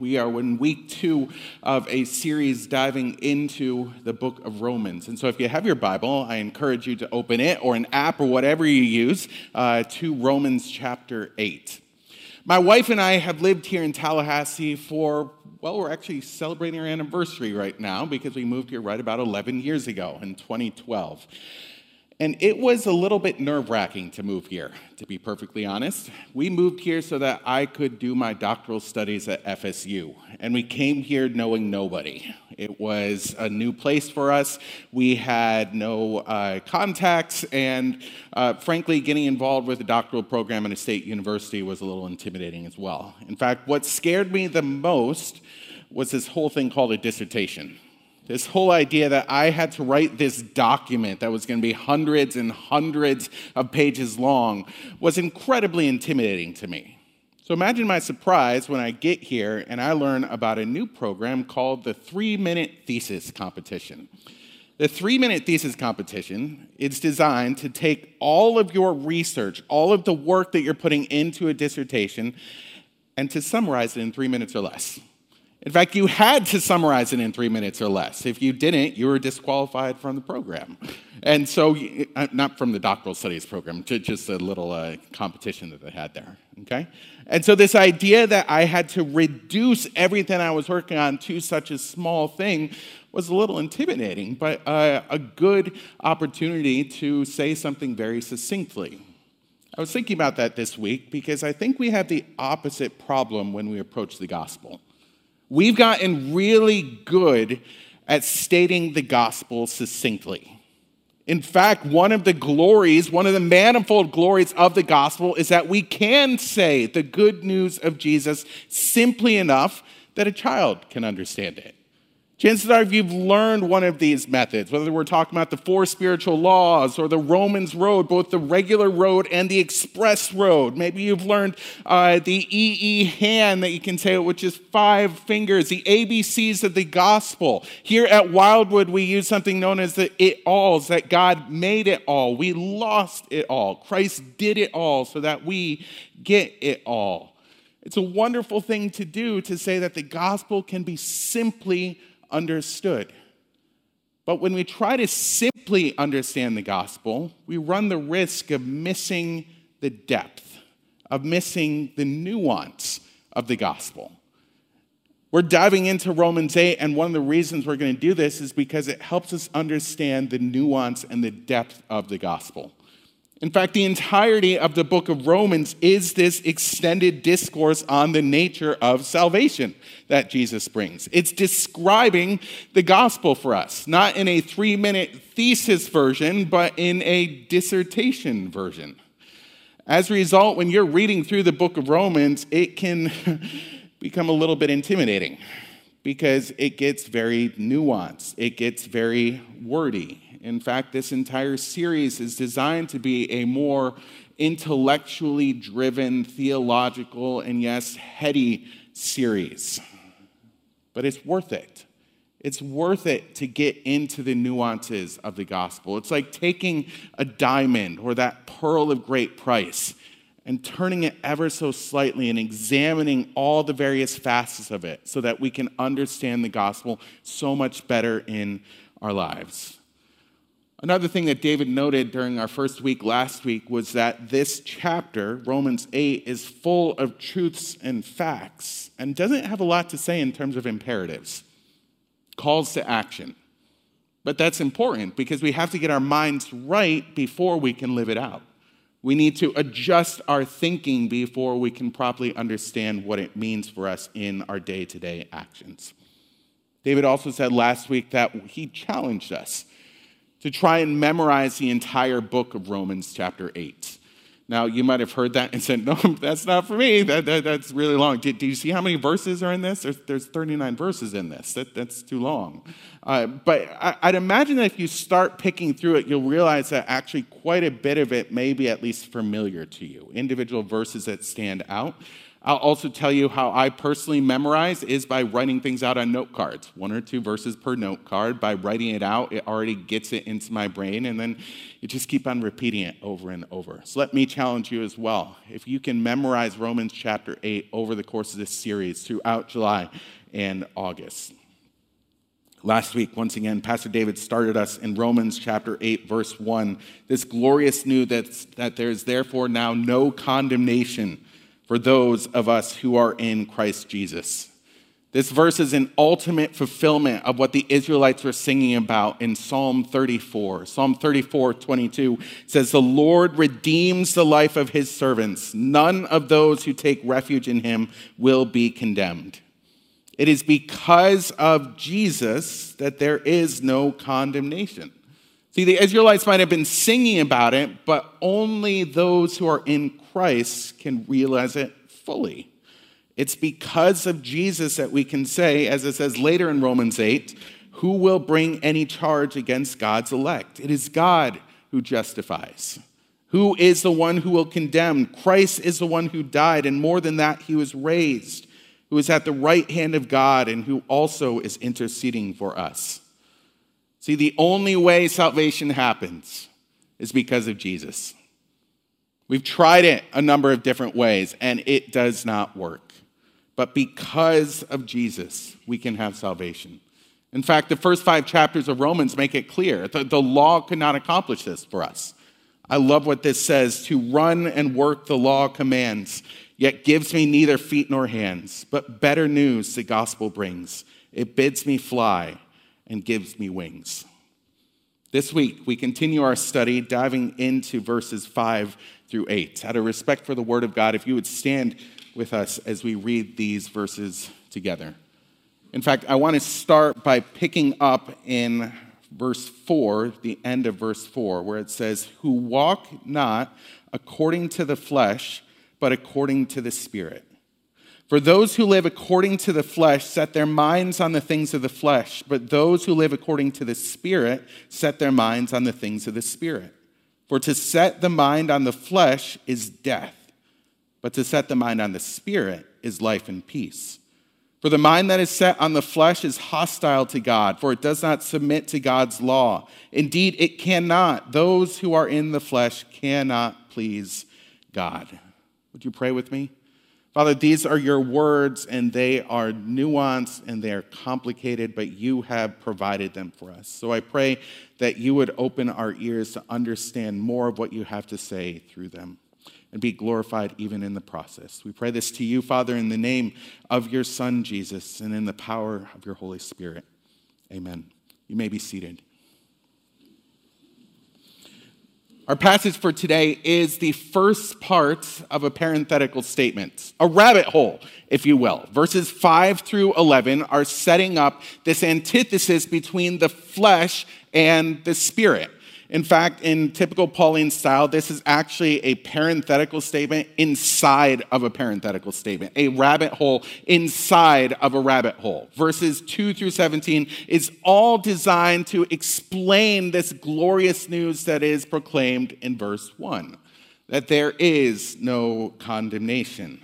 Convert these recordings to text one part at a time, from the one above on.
We are in week two of a series diving into the book of Romans. And so, if you have your Bible, I encourage you to open it or an app or whatever you use uh, to Romans chapter 8. My wife and I have lived here in Tallahassee for, well, we're actually celebrating our anniversary right now because we moved here right about 11 years ago in 2012. And it was a little bit nerve wracking to move here, to be perfectly honest. We moved here so that I could do my doctoral studies at FSU. And we came here knowing nobody. It was a new place for us. We had no uh, contacts. And uh, frankly, getting involved with a doctoral program at a state university was a little intimidating as well. In fact, what scared me the most was this whole thing called a dissertation. This whole idea that I had to write this document that was going to be hundreds and hundreds of pages long was incredibly intimidating to me. So imagine my surprise when I get here and I learn about a new program called the Three Minute Thesis Competition. The three minute thesis competition is designed to take all of your research, all of the work that you're putting into a dissertation, and to summarize it in three minutes or less. In fact, you had to summarize it in three minutes or less. If you didn't, you were disqualified from the program. And so, uh, not from the doctoral studies program, just a little uh, competition that they had there. Okay? And so, this idea that I had to reduce everything I was working on to such a small thing was a little intimidating, but uh, a good opportunity to say something very succinctly. I was thinking about that this week because I think we have the opposite problem when we approach the gospel. We've gotten really good at stating the gospel succinctly. In fact, one of the glories, one of the manifold glories of the gospel is that we can say the good news of Jesus simply enough that a child can understand it. Chances are, if you've learned one of these methods, whether we're talking about the four spiritual laws or the Romans road, both the regular road and the express road, maybe you've learned uh, the EE hand that you can say, which is five fingers, the ABCs of the gospel. Here at Wildwood, we use something known as the it alls, that God made it all. We lost it all. Christ did it all so that we get it all. It's a wonderful thing to do to say that the gospel can be simply understood. But when we try to simply understand the gospel, we run the risk of missing the depth, of missing the nuance of the gospel. We're diving into Romans 8, and one of the reasons we're going to do this is because it helps us understand the nuance and the depth of the gospel. In fact, the entirety of the book of Romans is this extended discourse on the nature of salvation that Jesus brings. It's describing the gospel for us, not in a three minute thesis version, but in a dissertation version. As a result, when you're reading through the book of Romans, it can become a little bit intimidating because it gets very nuanced, it gets very wordy in fact, this entire series is designed to be a more intellectually driven, theological, and yes, heady series. But it's worth it. It's worth it to get into the nuances of the gospel. It's like taking a diamond or that pearl of great price and turning it ever so slightly and examining all the various facets of it so that we can understand the gospel so much better in our lives. Another thing that David noted during our first week last week was that this chapter, Romans 8, is full of truths and facts and doesn't have a lot to say in terms of imperatives, calls to action. But that's important because we have to get our minds right before we can live it out. We need to adjust our thinking before we can properly understand what it means for us in our day to day actions. David also said last week that he challenged us to try and memorize the entire book of Romans, chapter 8. Now, you might have heard that and said, No, that's not for me. That, that that's really long. Do, do, you see how many verses are in this? There's, there's 39 verses in this. That, that's too long. Uh, but I, I'd imagine that if you start picking through it, you'll realize that actually quite a bit of it may be at least familiar to you. Individual verses that stand out. I'll also tell you how I personally memorize is by writing things out on note cards, one or two verses per note card. By writing it out, it already gets it into my brain, and then you just keep on repeating it over and over. So let me challenge you as well. If you can memorize Romans chapter 8 over the course of this series throughout July and August. Last week, once again, Pastor David started us in Romans chapter 8, verse 1. This glorious news that, that there is therefore now no condemnation for those of us who are in Christ Jesus. This verse is an ultimate fulfillment of what the Israelites were singing about in Psalm 34. Psalm 34, 22 says, The Lord redeems the life of his servants. None of those who take refuge in him will be condemned. It is because of Jesus that there is no condemnation. See, the Israelites might have been singing about it, but only those who are in Christ can realize it fully. It's because of Jesus that we can say, as it says later in Romans 8, who will bring any charge against God's elect? It is God who justifies. Who is the one who will condemn? Christ is the one who died, and more than that, he was raised who is at the right hand of God and who also is interceding for us. See, the only way salvation happens is because of Jesus. We've tried it a number of different ways and it does not work. But because of Jesus, we can have salvation. In fact, the first five chapters of Romans make it clear that the law could not accomplish this for us. I love what this says to run and work the law commands yet gives me neither feet nor hands. But better news the gospel brings it bids me fly and gives me wings. This week, we continue our study diving into verses 5 through 8. Out of respect for the Word of God, if you would stand with us as we read these verses together. In fact, I want to start by picking up in verse 4, the end of verse 4, where it says, Who walk not according to the flesh, but according to the Spirit. For those who live according to the flesh set their minds on the things of the flesh, but those who live according to the Spirit set their minds on the things of the Spirit. For to set the mind on the flesh is death, but to set the mind on the Spirit is life and peace. For the mind that is set on the flesh is hostile to God, for it does not submit to God's law. Indeed, it cannot. Those who are in the flesh cannot please God. Would you pray with me? Father, these are your words, and they are nuanced and they are complicated, but you have provided them for us. So I pray that you would open our ears to understand more of what you have to say through them and be glorified even in the process. We pray this to you, Father, in the name of your Son, Jesus, and in the power of your Holy Spirit. Amen. You may be seated. Our passage for today is the first part of a parenthetical statement, a rabbit hole, if you will. Verses 5 through 11 are setting up this antithesis between the flesh and the spirit. In fact, in typical Pauline style, this is actually a parenthetical statement inside of a parenthetical statement, a rabbit hole inside of a rabbit hole. Verses 2 through 17 is all designed to explain this glorious news that is proclaimed in verse 1 that there is no condemnation.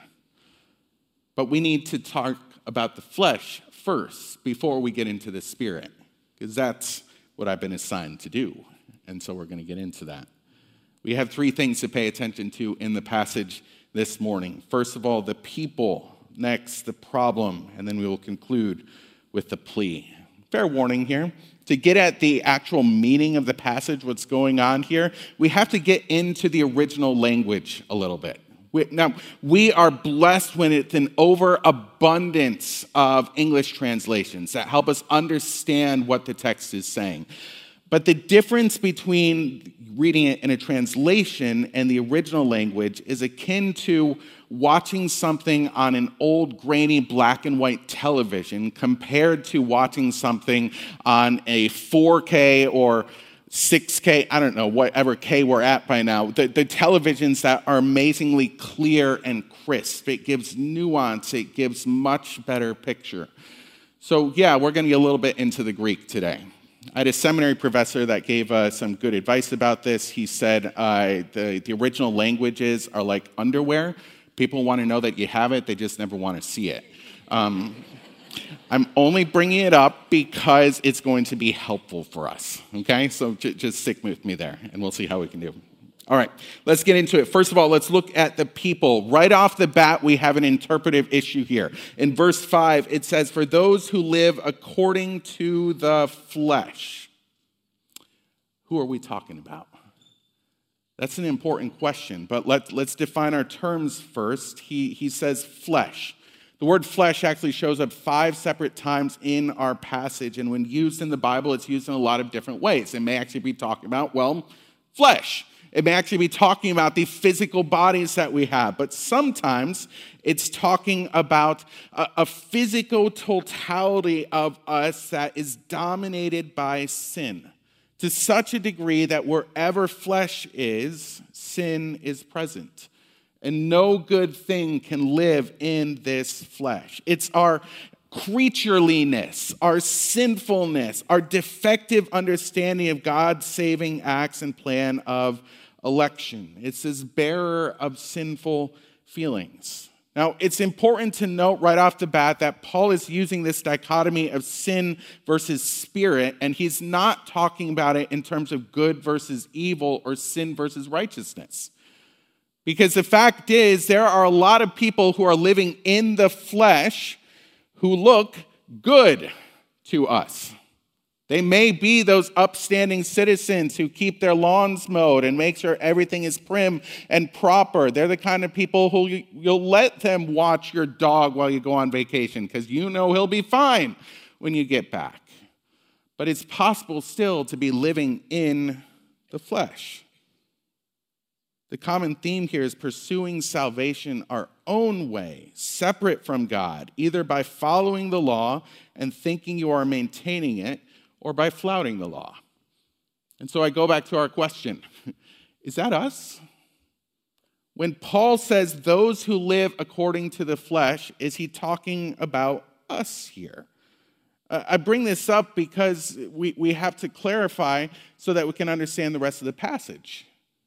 But we need to talk about the flesh first before we get into the spirit, because that's what I've been assigned to do and so we're going to get into that. We have three things to pay attention to in the passage this morning. First of all, the people, next, the problem, and then we will conclude with the plea. Fair warning here. To get at the actual meaning of the passage, what's going on here, we have to get into the original language a little bit. We, now, we are blessed when it's an overabundance of English translations that help us understand what the text is saying. But the difference between reading it in a translation and the original language is akin to watching something on an old grainy black and white television compared to watching something on a 4K or 6K, I don't know, whatever K we're at by now. The, the televisions that are amazingly clear and crisp. It gives nuance, it gives much better picture. So, yeah, we're going to get a little bit into the Greek today. I had a seminary professor that gave uh, some good advice about this. He said uh, the, the original languages are like underwear, People want to know that you have it, they just never want to see it. Um, I'm only bringing it up because it's going to be helpful for us. Okay? So j- just stick with me there, and we'll see how we can do. All right, let's get into it. First of all, let's look at the people. Right off the bat, we have an interpretive issue here. In verse 5, it says, For those who live according to the flesh. Who are we talking about? That's an important question, but let, let's define our terms first. He, he says flesh. The word flesh actually shows up five separate times in our passage, and when used in the Bible, it's used in a lot of different ways. It may actually be talking about, well, flesh. It may actually be talking about the physical bodies that we have, but sometimes it's talking about a, a, physical totality of us that is dominated by sin to such a degree that wherever flesh is, sin is present and no good thing can live in this flesh. It's our creatureliness, our sinfulness, our defective understanding of God's saving acts and plan of election. It's this bearer of sinful feelings. Now, it's important to note right off the bat that Paul is using this dichotomy of sin versus spirit, and he's not talking about it in terms of good versus evil or sin versus righteousness. Because the fact is, there are a lot of people who are living in the flesh who look good to us. They may be those upstanding citizens who keep their lawns mowed and make sure everything is prim and proper. They're the kind of people who you, will let them watch your dog while you go on vacation because you know he'll be fine when you get back. But it's possible still to be living in the flesh. The common theme here is pursuing salvation our own way, separate from God, either by following the law and thinking you are maintaining it, or by flouting the law. And so I go back to our question Is that us? When Paul says those who live according to the flesh, is he talking about us here? Uh, I bring this up because we, we have to clarify so that we can understand the rest of the passage.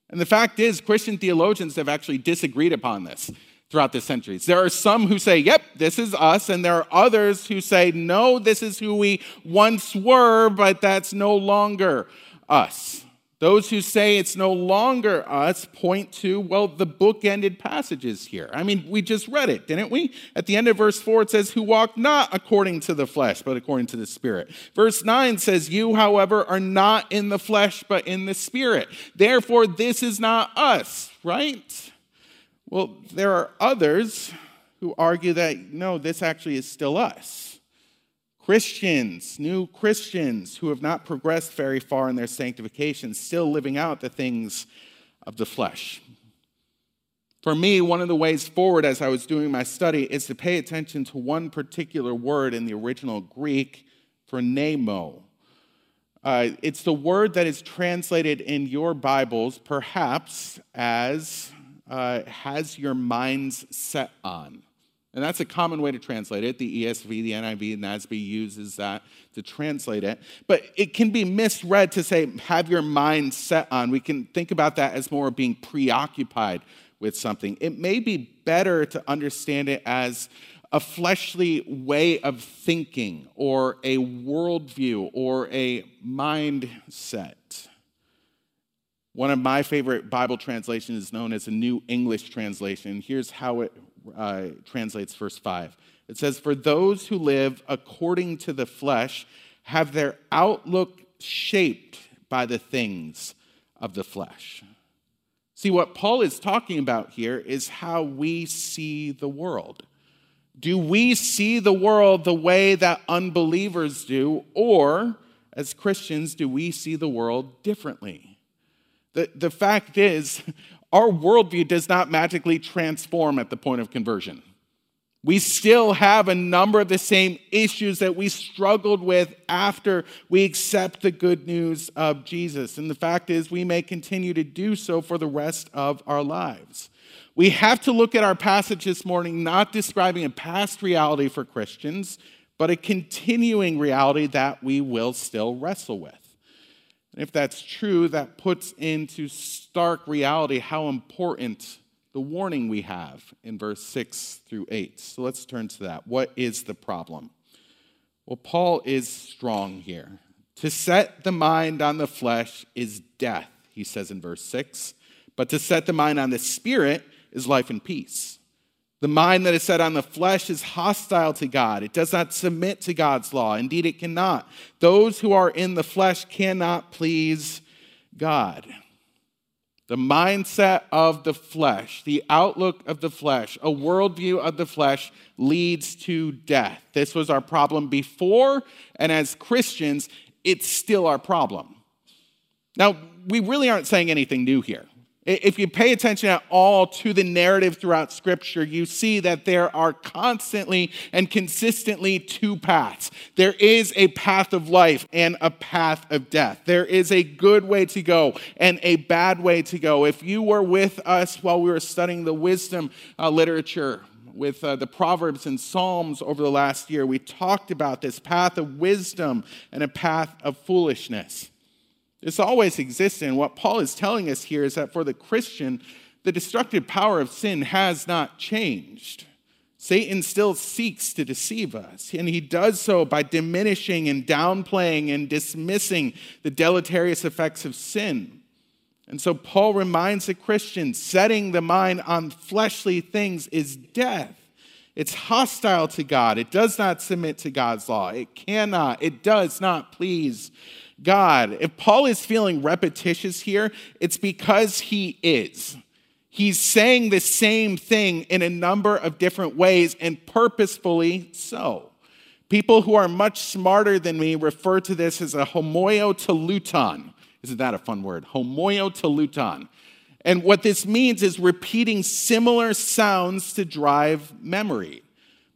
And the fact is, Christian theologians have actually disagreed upon this throughout the centuries. There are some who say, yep, this is us, and there are others who say, no, this is who we once were, but that's no longer us. Those who say it's no longer us point to, well, the book-ended passages here. I mean, we just read it, didn't we? At the end of verse 4, it says, Who walk not according to the flesh, but according to the Spirit. Verse 9 says, You, however, are not in the flesh, but in the Spirit. Therefore, this is not us, right? Well, there are others who argue that, no, this actually is still us. Christians, new Christians who have not progressed very far in their sanctification, still living out the things of the flesh. For me, one of the ways forward as I was doing my study is to pay attention to one particular word in the original Greek phroneo. Uh, it's the word that is translated in your Bibles, perhaps, as uh, has your minds set on. And that's a common way to translate it. The ESV, the NIV, and NASB uses that to translate it. But it can be misread to say, have your mind set on. We can think about that as more being preoccupied with something. It may be better to understand it as a fleshly way of thinking or a worldview or a mindset. One of my favorite Bible translations is known as a New English Translation. Here's how it uh, translates verse 5. It says, For those who live according to the flesh have their outlook shaped by the things of the flesh. See, what Paul is talking about here is how we see the world. Do we see the world the way that unbelievers do, or as Christians, do we see the world differently? The, the fact is, our worldview does not magically transform at the point of conversion. We still have a number of the same issues that we struggled with after we accept the good news of Jesus. And the fact is, we may continue to do so for the rest of our lives. We have to look at our passage this morning not describing a past reality for Christians, but a continuing reality that we will still wrestle with. If that's true, that puts into stark reality how important the the warning we have in verse 6 through 8. So let's turn to that. What is the problem? Well, Paul is strong here. To set the mind on the flesh is death, he says in verse 6. But to set the mind on the spirit is life and peace. The mind that is set on the flesh is hostile to God. It does not submit to God's law. Indeed, it cannot. Those who are in the flesh cannot please God. The mindset of the flesh, the outlook of the flesh, a worldview of the flesh leads to death. This was our problem before, and as Christians, it's still our problem. Now, we really aren't saying anything new here. If you pay attention at all to the narrative throughout Scripture, you see that there are constantly and consistently two paths. There is a path of life and a path of death. There is a good way to go and a bad way to go. If you were with us while we were studying the wisdom uh, literature, with uh, the Proverbs and Psalms over the last year, we talked about this path of wisdom and a path of foolishness. This always existed. And what Paul is telling us here is that for the Christian, the destructive power of sin has not changed. Satan still seeks to deceive us, and he does so by diminishing and downplaying and dismissing the deleterious effects of sin. And so Paul reminds the Christian setting the mind on fleshly things is death. It's hostile to God. It does not submit to God's law. It cannot, it does not please God. If Paul is feeling repetitious here, it's because he is. He's saying the same thing in a number of different ways and purposefully so. People who are much smarter than me refer to this as a homoioteleuton. Isn't that a fun word? Homoioteleuton. And what this means is repeating similar sounds to drive memory.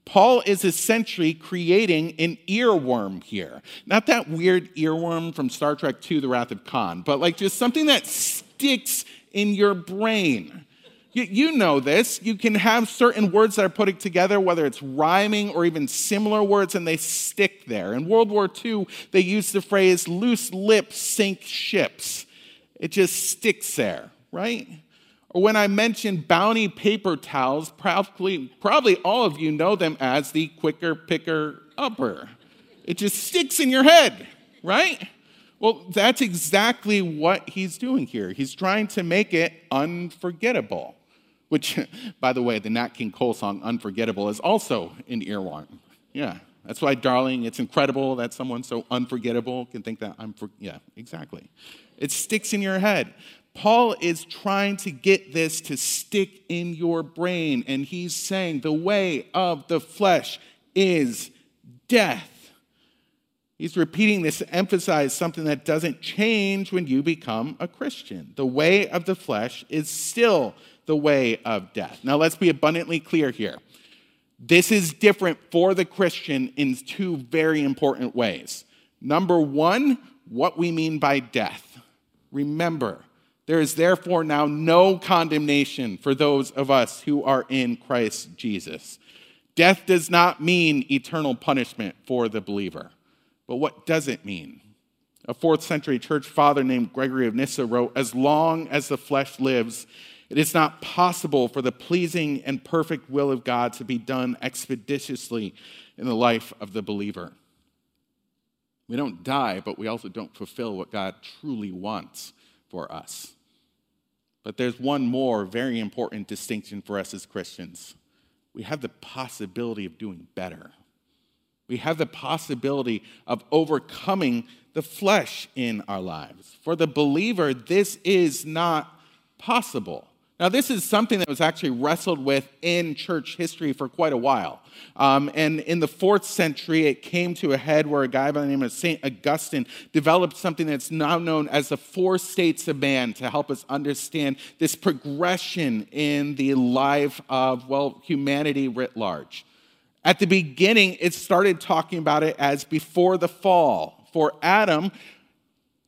Paul is essentially creating an earworm here. Not that weird earworm from Star Trek II The Wrath of Khan, but like just something that sticks in your brain. You, you, know this. You can have certain words that are putting together, whether it's rhyming or even similar words, and they stick there. In World War II, they used the phrase loose lips sink ships. It just sticks there, right? Or when I mention Bounty paper towels, probably, probably all of you know them as the quicker picker upper. It just sticks in your head, right? Well, that's exactly what he's doing here. He's trying to make it unforgettable, which, by the way, the Nat King Cole song Unforgettable is also an earworm. Yeah, that's why, darling, it's incredible that someone so unforgettable can think that I'm, for- yeah, exactly. It sticks in your head. Paul is trying to get this to stick in your brain, and he's saying the way of the flesh is death. He's repeating this to emphasize something that doesn't change when you become a Christian. The way of the flesh is still the way of death. Now, let's be abundantly clear here. This is different for the Christian in two very important ways. Number one, what we mean by death. Remember, there is therefore now no condemnation for those of us who are in Christ Jesus. Death does not mean eternal punishment for the believer. But what does it mean? A fourth century church father named Gregory of Nyssa wrote As long as the flesh lives, it is not possible for the pleasing and perfect will of God to be done expeditiously in the life of the believer. We don't die, but we also don't fulfill what God truly wants for us. But there's one more very important distinction for us as Christians. We have the possibility of doing better. We have the possibility of overcoming the flesh in our lives. For the believer, this is not possible. Now, this is something that was actually wrestled with in church history for quite a while. Um, and in the fourth century, it came to a head where a guy by the name of St. Augustine developed something that's now known as the four states of man to help us understand this progression in the life of, well, humanity writ large. At the beginning, it started talking about it as before the fall. For Adam,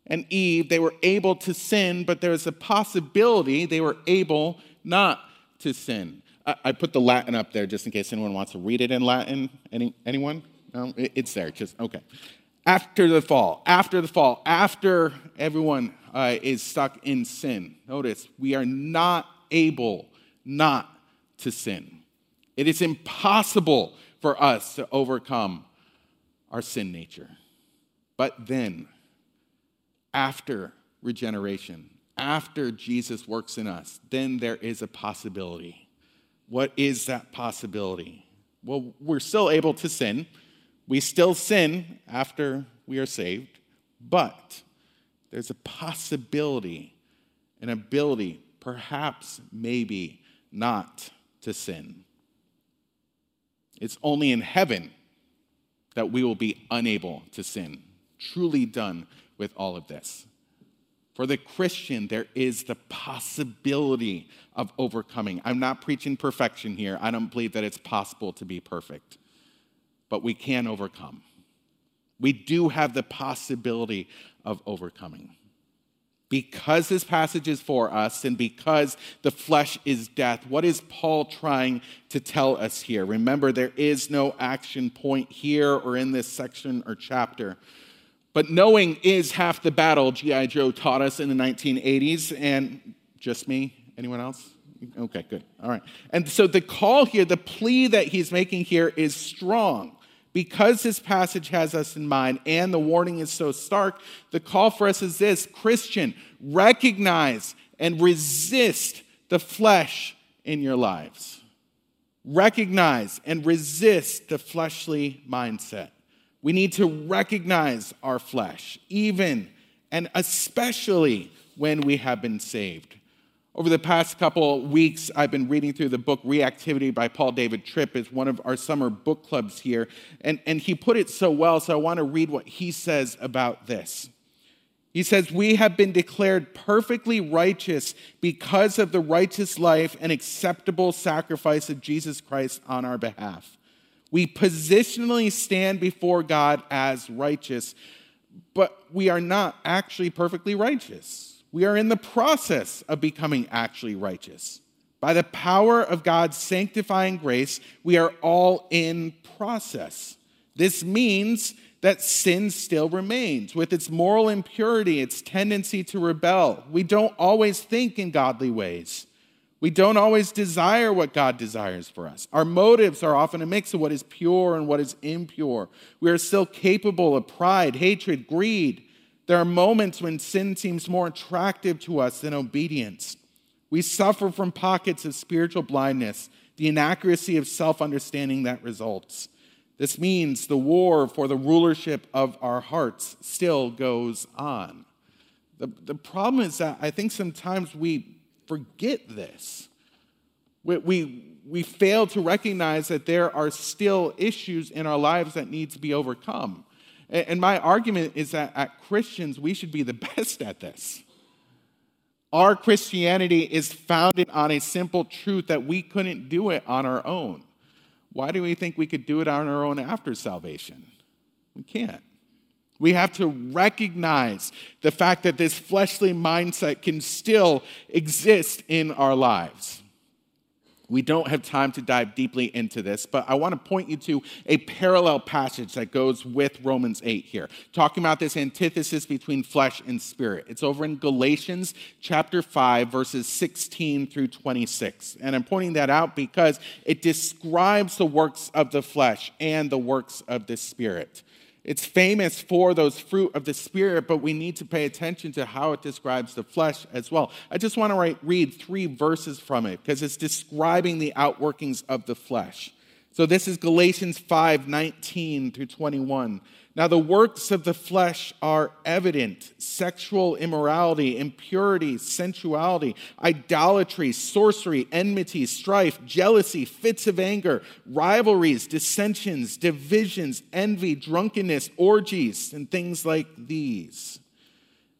and Eve, they were able to sin, but there's a possibility they were able not to sin. I, I, put the Latin up there just in case anyone wants to read it in Latin. Any, anyone? No, it, it's there. Just okay. After the fall, after the fall, after everyone uh, is stuck in sin, notice we are not able not to sin. It is impossible for us to overcome our sin nature. But then, after regeneration, after Jesus works in us, then there is a possibility. What is that possibility? Well, we're still able to sin. We still sin after we are saved, but there's a possibility, an ability, perhaps, maybe not to sin. It's only in heaven that we will be unable to sin. Truly done with all of this. For the Christian, there is the possibility of overcoming. I'm not preaching perfection here. I don't believe that it's possible to be perfect, but we can overcome. We do have the possibility of overcoming. Because this passage is for us and because the flesh is death, what is Paul trying to tell us here? Remember, there is no action point here or in this section or chapter. But knowing is half the battle, G.I. Joe taught us in the 1980s. And just me? Anyone else? Okay, good. All right. And so the call here, the plea that he's making here is strong. Because this passage has us in mind and the warning is so stark, the call for us is this Christian, recognize and resist the flesh in your lives. Recognize and resist the fleshly mindset. We need to recognize our flesh, even and especially when we have been saved. Over the past couple weeks, I've been reading through the book Reactivity by Paul David Tripp. It's one of our summer book clubs here. And, and he put it so well, so I want to read what he says about this. He says, We have been declared perfectly righteous because of the righteous life and acceptable sacrifice of Jesus Christ on our behalf. We positionally stand before God as righteous, but we are not actually perfectly righteous. We are in the process of becoming actually righteous. By the power of God's sanctifying grace, we are all in process. This means that sin still remains with its moral impurity, its tendency to rebel. We don't always think in godly ways. We don't always desire what God desires for us. Our motives are often a mix of what is pure and what is impure. We are still capable of pride, hatred, greed. There are moments when sin seems more attractive to us than obedience. We suffer from pockets of spiritual blindness, the inaccuracy of self understanding that results. This means the war for the rulership of our hearts still goes on. The, the problem is that I think sometimes we forget this. We, we, we fail to recognize that there are still issues in our lives that need to be overcome. And, and my argument is that at Christians, we should be the best at this. Our Christianity is founded on a simple truth that we couldn't do it on our own. Why do we think we could do it on our own after salvation? We can't. We have to recognize the fact that this fleshly mindset can still exist in our lives. We don't have time to dive deeply into this, but I want to point you to a parallel passage that goes with Romans 8 here, talking about this antithesis between flesh and spirit. It's over in Galatians chapter 5, verses 16 through 26. And I'm pointing that out because it describes the works of the flesh and the works of the spirit. It's famous for those fruit of the Spirit, but we need to pay attention to how it describes the flesh as well. I just want to write, read three verses from it because it's describing the outworkings of the flesh. So this is Galatians 5 19 through 21. Now, the works of the flesh are evident sexual immorality, impurity, sensuality, idolatry, sorcery, enmity, strife, jealousy, fits of anger, rivalries, dissensions, divisions, envy, drunkenness, orgies, and things like these.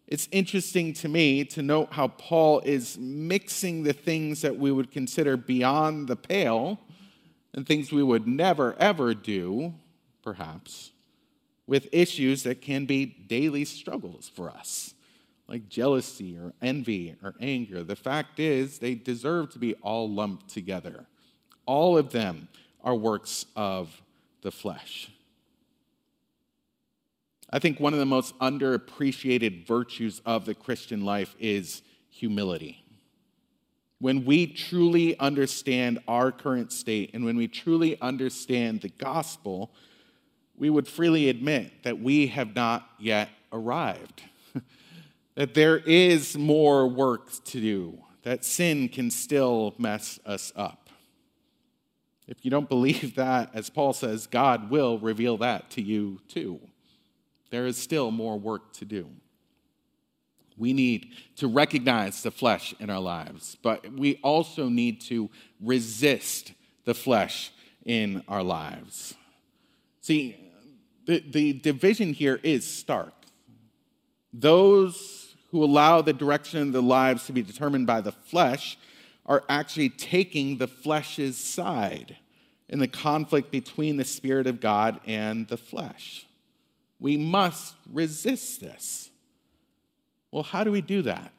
It's interesting to me to note how Paul is mixing the things that we would consider beyond the pale and things we would never, ever do, perhaps with issues that can be daily struggles for us, like jealousy or envy or anger. The fact is, they deserve to be all lumped together. All of them are works of the flesh. I think one of the most underappreciated virtues of the Christian life is humility. When we truly understand our current state and when we truly understand the gospel, we would freely admit that we have not yet arrived, that there is more work to do, that sin can still mess us up. If you don't believe that, as Paul says, God will reveal that to you too. There is still more work to do. We need to recognize the flesh in our lives, but we also need to resist the flesh in our lives. See, the, the division here is stark. Those who allow the direction of their lives to be determined by the flesh are actually taking the flesh's side in the conflict between the Spirit of God and the flesh. We must resist this. Well, how do we do that?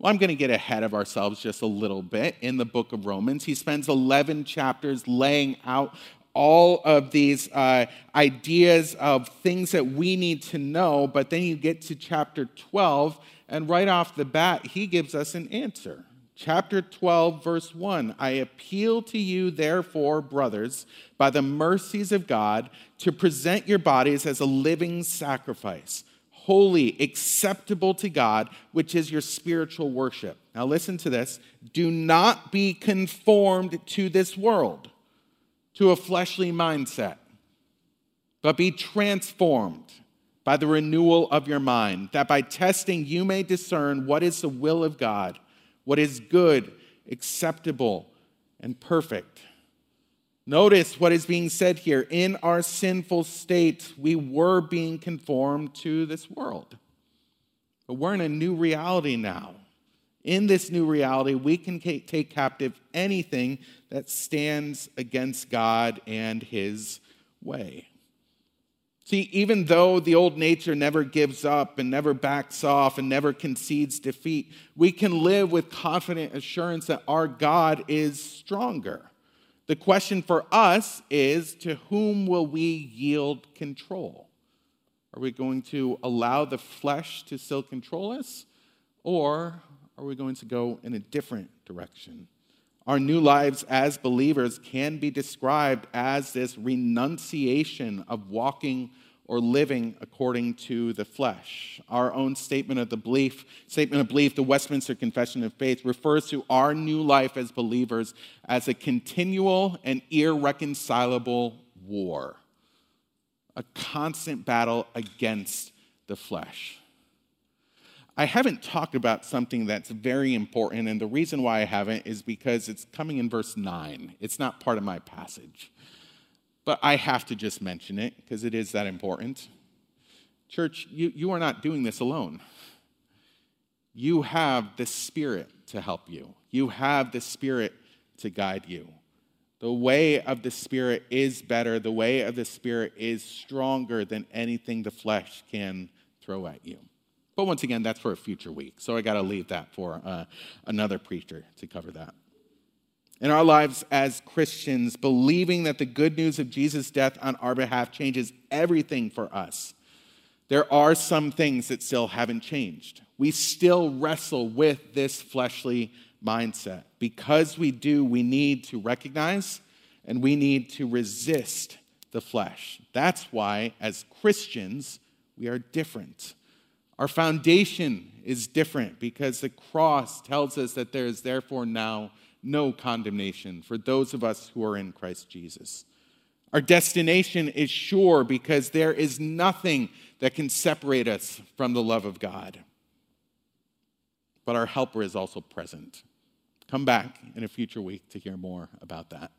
Well, I'm going to get ahead of ourselves just a little bit in the book of Romans. He spends 11 chapters laying out all of these uh, ideas of things that we need to know, but then you get to chapter 12, and right off the bat, he gives us an answer. Chapter 12, verse 1 I appeal to you, therefore, brothers, by the mercies of God, to present your bodies as a living sacrifice, holy, acceptable to God, which is your spiritual worship. Now, listen to this. Do not be conformed to this world, to a fleshly mindset, but be transformed by the renewal of your mind, that by testing you may discern what is the will of God what is good, acceptable, and perfect. Notice what is being said here. In our sinful state, we were being conformed to this world. But we're in a new reality now. In this new reality, we can take captive anything that stands against God and his way. See, even though the old nature never gives up and never backs off and never concedes defeat, we can live with confident assurance that our God is stronger. The question for us is to whom will we yield control? Are we going to allow the flesh to still control us? Or are we going to go in a different direction? Our new lives as believers can be described as this renunciation of walking or living according to the flesh. Our own statement of the belief, statement of belief, the Westminster Confession of Faith, refers to our new life as believers as a continual and irreconcilable war, a constant battle against the flesh. I haven't talked about something that's very important, and the reason why I haven't is because it's coming in verse 9. It's not part of my passage. But I have to just mention it because it is that important. Church, you, you are not doing this alone. You have the Spirit to help you, you have the Spirit to guide you. The way of the Spirit is better, the way of the Spirit is stronger than anything the flesh can throw at you. But once again, that's for a future week. So I got to leave that for uh, another preacher to cover that. In our lives as Christians, believing that the good news of Jesus' death on our behalf changes everything for us, there are some things that still haven't changed. We still wrestle with this fleshly mindset. Because we do, we need to recognize and we need to resist the flesh. That's why, as Christians, we are different. Our foundation is different because the cross tells us that there is therefore now no condemnation for those of us who are in Christ Jesus. Our destination is sure because there is nothing that can separate us from the love of God. But our helper is also present. Come back in a future week to hear more about that.